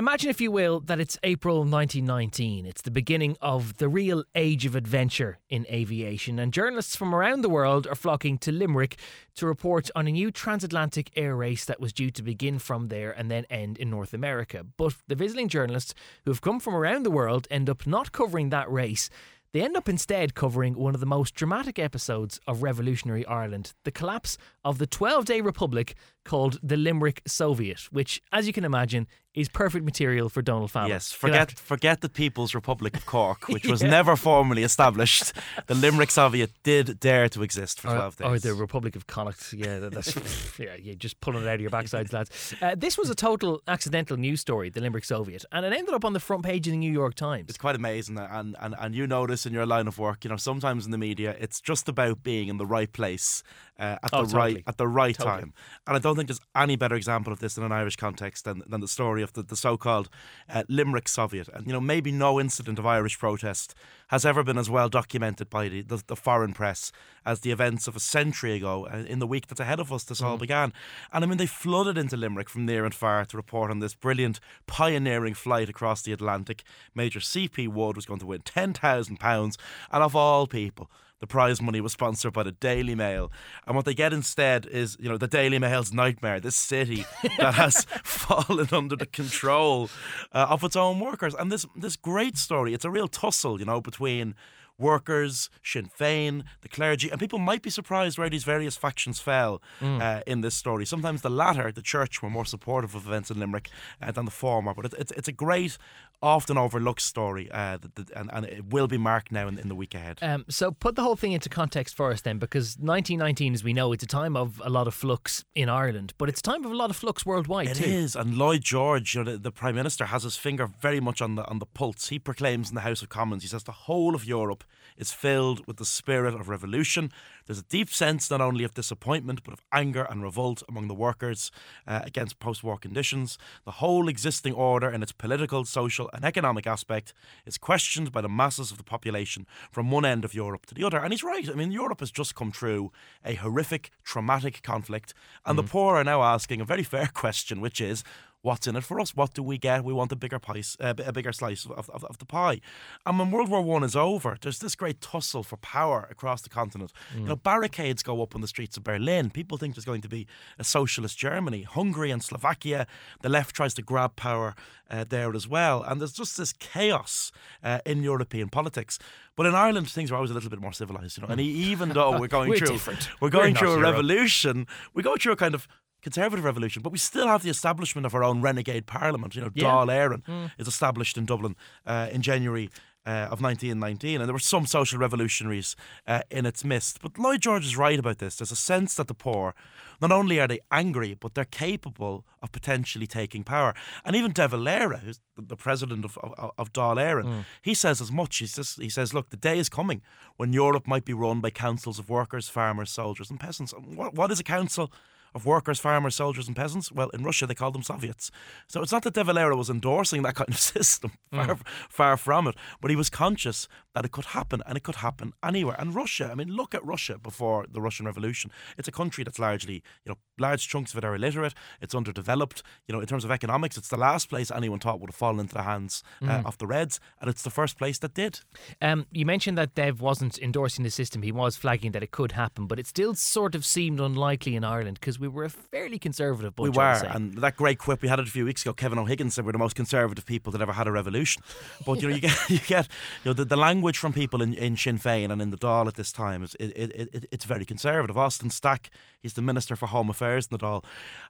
Imagine, if you will, that it's April 1919. It's the beginning of the real age of adventure in aviation, and journalists from around the world are flocking to Limerick to report on a new transatlantic air race that was due to begin from there and then end in North America. But the visiting journalists who have come from around the world end up not covering that race. They end up instead covering one of the most dramatic episodes of revolutionary Ireland the collapse of the 12 day republic called the Limerick Soviet, which, as you can imagine, is perfect material for Donald Fallon. Yes, forget forget the People's Republic of Cork, which was never formally established. The Limerick Soviet did dare to exist for 12 days. Or the Republic of Connacht. Yeah, that's yeah, you're just pulling it out of your backsides, lads. Uh, this was a total accidental news story, the Limerick Soviet, and it ended up on the front page of the New York Times. It's quite amazing, and, and, and you notice in your line of work, you know, sometimes in the media, it's just about being in the right place uh, at oh, the totally. right at the right totally. time. And I don't think there's any better example of this in an Irish context than, than the story of the, the so-called uh, Limerick Soviet. And you know, maybe no incident of Irish protest has ever been as well documented by the, the, the foreign press as the events of a century ago uh, in the week that's ahead of us. This mm. all began, and I mean they flooded into Limerick from near and far to report on this brilliant pioneering flight across the Atlantic. Major CP Wood was going to win ten thousand pounds, and of all people the prize money was sponsored by the Daily Mail. And what they get instead is, you know, the Daily Mail's nightmare, this city that has fallen under the control uh, of its own workers. And this this great story, it's a real tussle, you know, between workers, Sinn Féin, the clergy, and people might be surprised where these various factions fell mm. uh, in this story. Sometimes the latter, the church, were more supportive of events in Limerick uh, than the former. But it, it's, it's a great, often overlooked story, uh, that, that, and, and it will be marked now in, in the week ahead. Um, so put the whole thing into context for us then, because 1919, as we know, it's a time of a lot of flux in Ireland, but it's a time of a lot of flux worldwide It too. is, and Lloyd George, you know, the, the Prime Minister, has his finger very much on the on the pulse. He proclaims in the House of Commons, he says the whole of Europe is filled with the spirit of revolution. There's a deep sense not only of disappointment, but of anger and revolt among the workers uh, against post war conditions. The whole existing order, in its political, social, and economic aspect, is questioned by the masses of the population from one end of Europe to the other. And he's right. I mean, Europe has just come through a horrific, traumatic conflict, and mm. the poor are now asking a very fair question, which is what's in it for us? What do we get? We want a bigger piece, uh, a bigger slice of, of, of, the pie. And when World War One is over, there's this great tussle for power across the continent. Mm. You know, barricades go up on the streets of Berlin. People think there's going to be a socialist Germany, Hungary, and Slovakia. The left tries to grab power uh, there as well, and there's just this chaos uh, in European politics. But in Ireland, things are always a little bit more civilized, you know. And even though we're going we're through, different. we're going we're through a Europe. revolution, we go through a kind of conservative revolution, but we still have the establishment of our own renegade parliament. You know, Yeah. Dáil Éireann Mm. is established in Dublin uh, in January. Uh, of 1919, and there were some social revolutionaries uh, in its midst. But Lloyd George is right about this. There's a sense that the poor, not only are they angry, but they're capable of potentially taking power. And even De Valera, who's the, president of, of, of Dáil Éireann, Mm. he says as much. He says, he says, look, the day is coming when Europe might be run by councils of workers, farmers, soldiers, and peasants. What, what is a council? Of workers, farmers, soldiers, and peasants? Well, in Russia, they call them Soviets. So it's not that De Valera was endorsing that kind of system, far, far from it, but he was conscious that it could happen and it could happen anywhere. And Russia, I mean, look at Russia before the Russian Revolution. It's a country that's largely, you know, large chunks of it are illiterate, it's underdeveloped. You know, in terms of economics, it's the last place anyone thought would have fallen into the hands uh, of the Reds, and it's the first place that did. Um, you mentioned that Dev wasn't endorsing the system. He was flagging that it could happen, but it still sort of seemed unlikely in Ireland because we were a fairly conservative bunch. We were, and that great quip we had it a few weeks ago. Kevin O'Higgins said we're the most conservative people that ever had a revolution. But you know, you get you get you know the, the language from people in, in Sinn Féin and in the Dáil at this time is it, it, it, it's very conservative. Austin Stack, he's the minister for Home Affairs in the Dáil,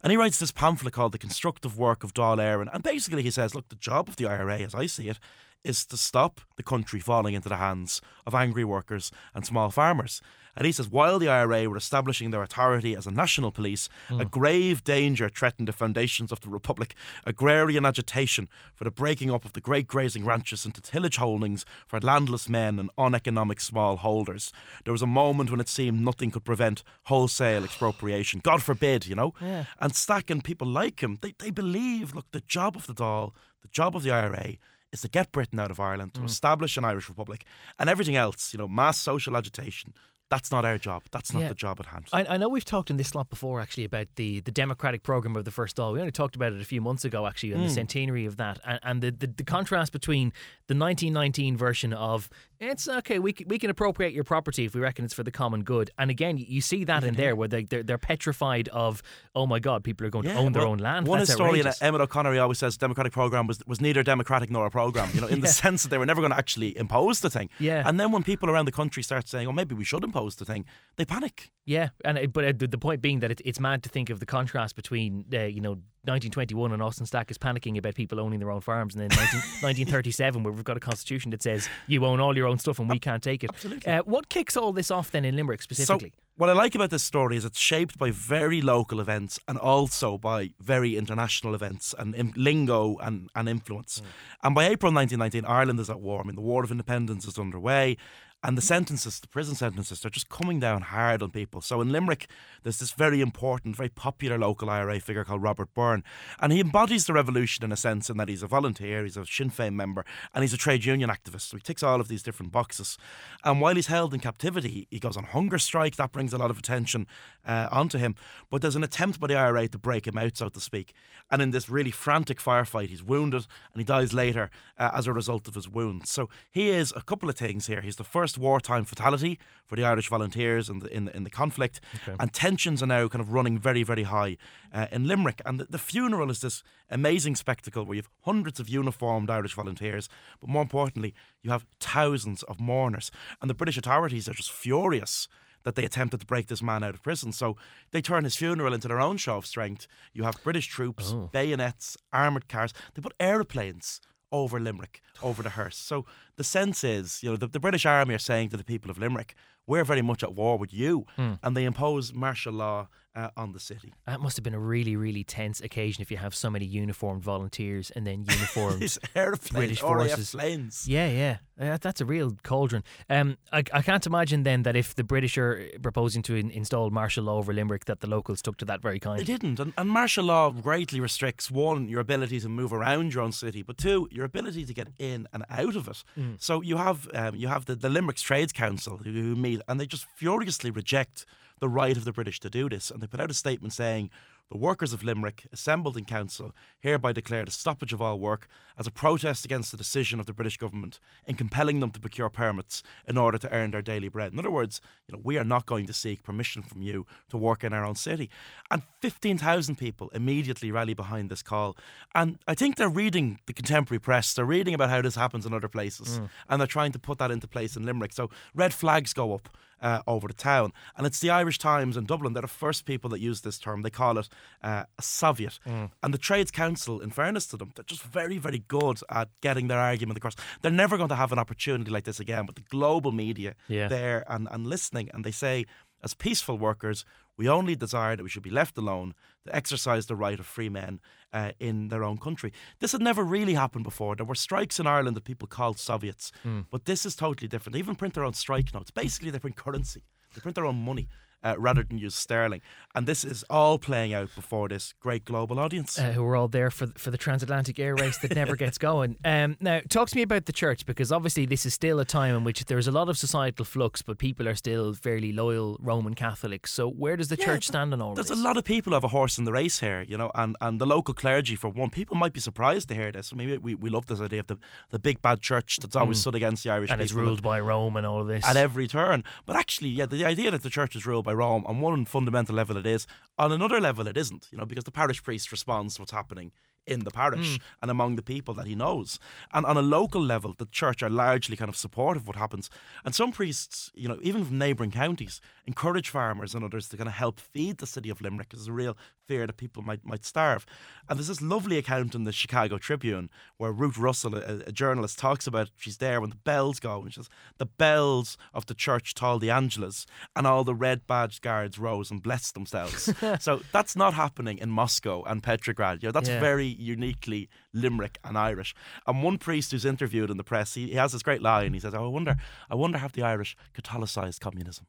and he writes this pamphlet called "The Constructive Work of Dáil Éireann," and basically he says, look, the job of the IRA, as I see it, is to stop the country falling into the hands of angry workers and small farmers. And he says, while the IRA were establishing their authority as a national police, a hmm. grave danger threatened the foundations of the Republic. Agrarian agitation for the breaking up of the great grazing ranches into tillage holdings for landless men and uneconomic small holders. There was a moment when it seemed nothing could prevent wholesale expropriation. God forbid, you know? Yeah. And Stack and people like him, they, they believe, look, the job of the Dáil, the job of the IRA is to get Britain out of Ireland, to mm. establish an Irish Republic, and everything else, you know, mass social agitation, That's not our job. That's not Yeah. the job at hand. I, I know we've talked in this slot before, actually, about the, the democratic program of the first Dáil. We only talked about it a few months ago, actually, on the hmm. centenary of that, and, and the, the, the contrast between the 1919 version of it's okay, we can, we can appropriate your property if we reckon it's for the common good, and again, you, see that in mm-hmm. there where they they're, they're petrified of oh my god, people are going to own their own land. One That's historian, outrageous. Uh, Emmet O'Connor, he always says democratic program was was neither democratic nor a program. You know, in the sense that they were never going to actually impose the thing. Yeah. And then when people around the country start saying, "Oh, maybe we should impose the thing," they panic. Yeah, and it, but uh, the, point being that it, it's mad to think of the contrast between uh, you know 1921 and Austin Stack is panicking about people owning their own farms, and then 19, 1937 where we've got a constitution that says you own all your own stuff and we can't take it. Absolutely. Uh, what kicks all this off then in Limerick specifically? So, what I like about this story is it's shaped by very local events and also by very international events and im- lingo and, and influence. And by April 1919, Ireland is at war. I mean, the War of Independence is underway. And the sentences, the prison sentences, they're just coming down hard on people. So in Limerick, there's this very important, very popular local IRA figure called Robert Byrne. And he embodies the revolution in a sense in that he's a volunteer, he's a Sinn Féin member, and he's a trade union activist. So he ticks all of these different boxes. And while he's held in captivity, he goes on hunger strike. That brings a lot of attention uh, onto him. But there's an attempt by the IRA to break him out, so to speak. And in this really frantic firefight, he's wounded and he dies later uh, as a result of his wounds. So he is a couple of things here. He's the first wartime fatality for the Irish volunteers in the, in, the- in the conflict. And tensions are now kind of running very, very high uh, in Limerick. And the, the funeral is this amazing spectacle where you have hundreds of uniformed Irish volunteers, but more importantly, you have thousands of mourners. And the British authorities are just furious that they attempted to break this man out of prison. So they turn his funeral into their own show of strength. You have British troops, bayonets, armoured cars. They put aeroplanes over Limerick, over the hearse. So the sense is, you know, the, the British Army are saying to the people of Limerick, we're very much at war with you. And they impose martial law uh, on the city. That must have been a really, really tense occasion if you have so many uniformed volunteers and then uniformed. British forces. planes. Yeah, yeah, Uh, that's a real cauldron. Um, I, I can't imagine then that if the British are proposing to in, install martial law over Limerick, that the locals took to that very kindly. They didn't. And, and martial law greatly restricts one, your ability to move around your own city, but two, your ability to get in and out of it. So you have um, you have the, the Limerick's Trades Council who, who and they just furiously reject the right of the British to do this. And they put out a statement saying the workers of Limerick, assembled in council, hereby declared a stoppage of all work as a protest against the decision of the British government in compelling them to procure permits in order to earn their daily bread. In other words, you know, we are not going to seek permission from you to work in our own city. And 15,000 people immediately rally behind this call. And I think they're reading the contemporary press, they're reading about how this happens in other places, mm. and they're trying to put that into place in Limerick. So red flags go up. Uh, over the town, and it's the Irish Times in Dublin. They're the first people that use this term. They call it uh, a Soviet. And the Trades Council, in fairness to them, they're just very, very good at getting their argument across. They're never going to have an opportunity like this again. But the global media, Yeah. there and, and listening, and they say, as peaceful workers, we only desire that we should be left alone to exercise the right of free men uh, in their own country. This had never really happened before. There were strikes in Ireland that people called Soviets, but this is totally different. They even print their own strike notes. Basically, they print currency, they print their own money. Uh, rather than use sterling, and this is all playing out before this great global audience. uh, who are all there for for the transatlantic air race that never gets going. Um, now, talk to me about the church because obviously this is still a time in which there's a lot of societal flux, but people are still fairly loyal Roman Catholics. So, where does the church stand on all There's this? There's a lot of people have a horse in the race here, you know, and, and the local clergy, for one, people might be surprised to hear this. I mean, we, we love this idea of the, the big bad church that's always stood against the Irish and it's ruled by Rome and all of this. at every turn. But actually, yeah, the idea that the church is ruled by Rome, on one fundamental level it is, on another level it isn't, you know, because the parish priest responds to what's happening in the parish Hmm. and among the people that he knows. And on a local level, the church are largely kind of supportive of what happens. And some priests, you know, even from neighbouring counties, encourage farmers and others to kind of help feed the city of Limerick. because There's a real fear that people might might starve. And there's this lovely account in the Chicago Tribune where Ruth Russell, a, a journalist, talks about she's there when the bells go and she says, the bells of the church tolled the Angelus and all the red badged guards rose and blessed themselves. so that's not happening in Moscow and Petrograd. You know, that's Yeah. very uniquely Limerick and Irish. And one priest who's interviewed in the press, he, he has this great line. He says, oh, I wonder, I wonder have the Irish Catholicized communism?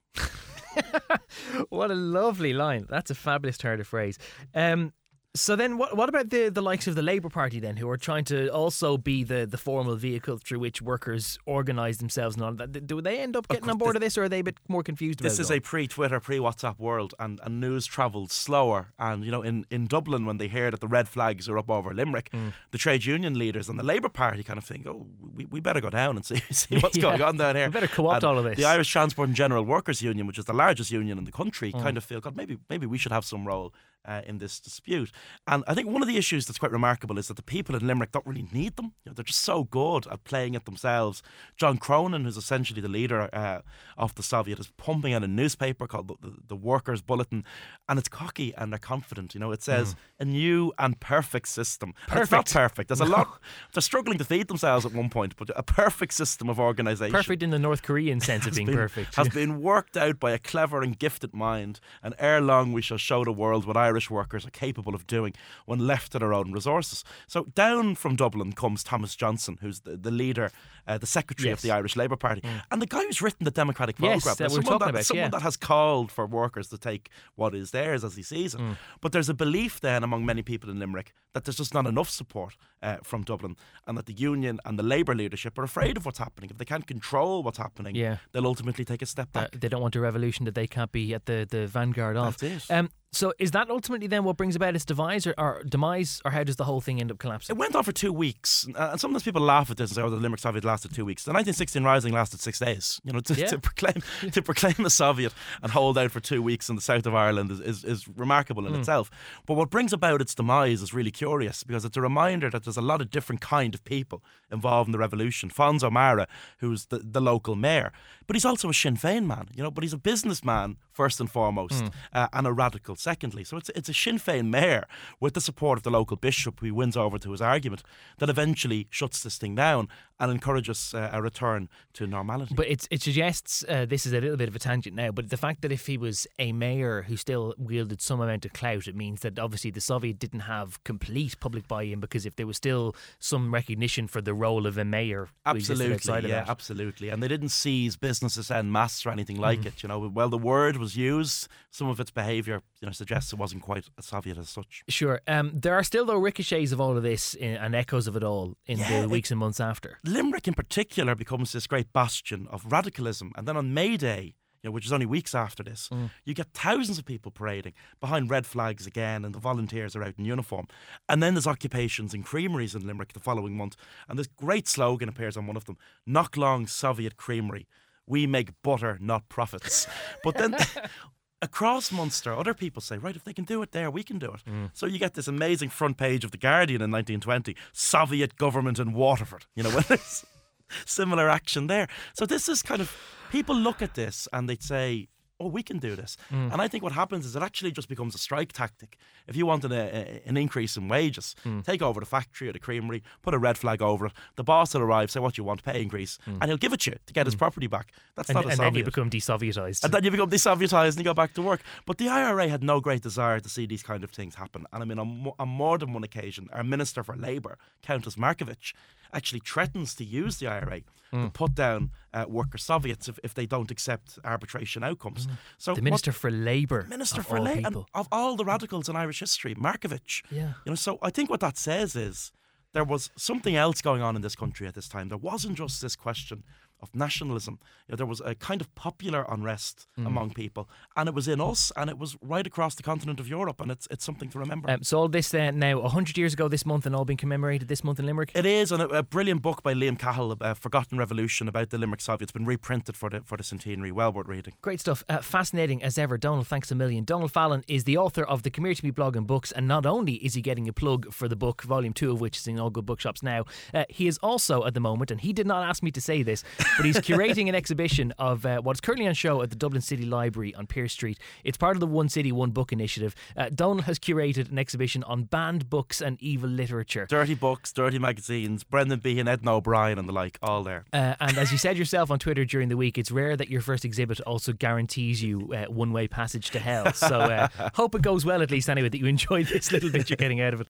what a lovely line. That's a fabulous turn of phrase. Um, So then, what what about the, the likes of the Labour Party then, who are trying to also be the, the formal vehicle through which workers organise themselves and all that? Do they end up getting on board of this, or are they a bit more confused? This is a pre-Twitter, pre-WhatsApp world, and, and news travels slower. And you know, in, in Dublin, when they hear that the red flags are up over Limerick, mm. the trade union leaders and the Labour Party kind of think, "Oh, we, we better go down and see, see what's yeah. going on down here." We better co-opt all of this. The Irish Transport and General Workers Union, which is the largest union in the country, mm. kind of feel, God, maybe maybe we should have some role uh, in this dispute. And I think one of the issues that's quite remarkable is that the people in Limerick don't really need them. You know, they're just so good at playing it themselves. John Cronin, who's essentially the leader uh, of the Soviet, is pumping out a newspaper called the, the, the, Workers' Bulletin, and it's cocky and they're confident. You know, it says mm. a new and perfect system. Perfect. It's not perfect. There's a lot. They're struggling to feed themselves at one point, but a perfect system of organisation. Perfect in the North Korean sense of being been, perfect. Has been worked out by a clever and gifted mind, and ere long we shall show the world what I Irish workers are capable of doing when left to their own resources. So down from Dublin comes Thomas Johnson, who's the, the leader, uh, the secretary yes. of the Irish Labour Party, mm. and the guy who's written the Democratic yes, Photograph. That someone, that, about, someone yeah. that has called for workers to take what is theirs as he sees it. Mm. But there's a belief then among many people in Limerick that there's just not enough support uh, from Dublin, and that the union and the Labour leadership are afraid of what's happening. If they can't control what's happening, yeah. they'll ultimately take a step back. Uh, they don't want a revolution that they can't be at the, the vanguard of. That's it. Um, so is that ultimately then what brings about its demise or, or, demise, or how does the whole thing end up collapsing? It went on for two weeks, uh, and sometimes people laugh at this and say, "Oh, the Limerick Soviet lasted two weeks." The 1916 Rising lasted six days. You know, to, yeah. to proclaim to proclaim the Soviet and hold out for two weeks in the south of Ireland is, is, is remarkable in mm. itself. But what brings about its demise is really curious because it's a reminder that there's a lot of different kind of people involved in the revolution. Fons O'Mara, who's the, the local mayor, but he's also a Sinn Féin man. You know, but he's a businessman first and foremost, mm. uh, and a radical secondly. So it's it's a Sinn Féin mayor with the support of the local bishop who wins over to his argument that eventually shuts this thing down and encourages uh, a return to normality. But it it suggests uh, this is a little bit of a tangent now. But the fact that if he was a mayor who still wielded some amount of clout, it means that obviously the Soviet didn't have complete public buy-in because if there was still some recognition for the role of a mayor, absolutely, yeah, absolutely, and they didn't seize businesses en masse or anything like mm. it. You know, well, the word was used. Some of its behaviour, you know, suggests it wasn't quite as Soviet as such. Sure. Um, there are still though ricochets of all of this in, and echoes of it all in yeah, the weeks and months after. Limerick, in particular, becomes this great bastion of radicalism, and then on May Day. You know, which is only weeks after this, mm. you get thousands of people parading behind red flags again, and the volunteers are out in uniform. And then there's occupations in creameries in Limerick the following month, and this great slogan appears on one of them: "Knocklong Soviet Creamery." we make butter, not profits. But then across Munster, other people say, right, if they can do it there, we can do it. Mm. So you get this amazing front page of The Guardian in 1920 Soviet government in Waterford, you know, when there's similar action there. So this is kind of, people look at this and they'd say, oh, we can do this. Mm. And I think what happens is it actually just becomes a strike tactic. If you wanted a, a, an increase in wages, mm. take over the factory or the creamery, put a red flag over it. The boss will arrive, say what you want, pay increase, mm. and he'll give it to you to get his mm. property back. That's and, not a and then you become desovietized. And then you become desovietized and you go back to work. But the IRA had no great desire to see these kind of things happen. And I mean, on, on more than one occasion, our Minister for Labour, Countess Markievicz, actually threatens to use the IRA mm. to hmm. put down uh, worker Soviets if, if they don't accept arbitration outcomes. Mm. So the Minister what, for Labour, Minister for Labour, of all the radicals in Irish history, Markievicz. Yeah, you know. So I think what that says is there was something else going on in this country at this time. There wasn't just this question of nationalism. You know, there was a kind of popular unrest mm. among people, and it was in us, and it was right across the continent of Europe, and it's it's something to remember. Um, so all this uh, now, hundred years ago this month, and all being commemorated this month in Limerick. It is, and a, a brilliant book by Liam Cahill, a Forgotten Revolution, about the Limerick Soviet. It's been reprinted for the for the centenary. Well worth reading. Great stuff, uh, fascinating as ever. Donald, thanks a million. Donald Fallon is the author of the Come Here To Me blog and books, and not only is he getting a plug for the book, volume two of which is in all good bookshops now, uh, he is also at the moment, and he did not ask me to say this, but he's curating an exhibition of uh, what's currently on show at the Dublin City Library on Pearse Street. It's part of the One City, One Book initiative. Uh, Donald has curated an exhibition on banned books and evil literature. Dirty books, dirty magazines, Brendan Behan, Edna O'Brien, and the like, all there. Uh, and as you said yourself on Twitter during the week, it's rare that your first exhibit also guarantees you uh, one way passage to hell. So uh, hope it goes well, at least anyway, that you enjoy this little bit you're getting out of it.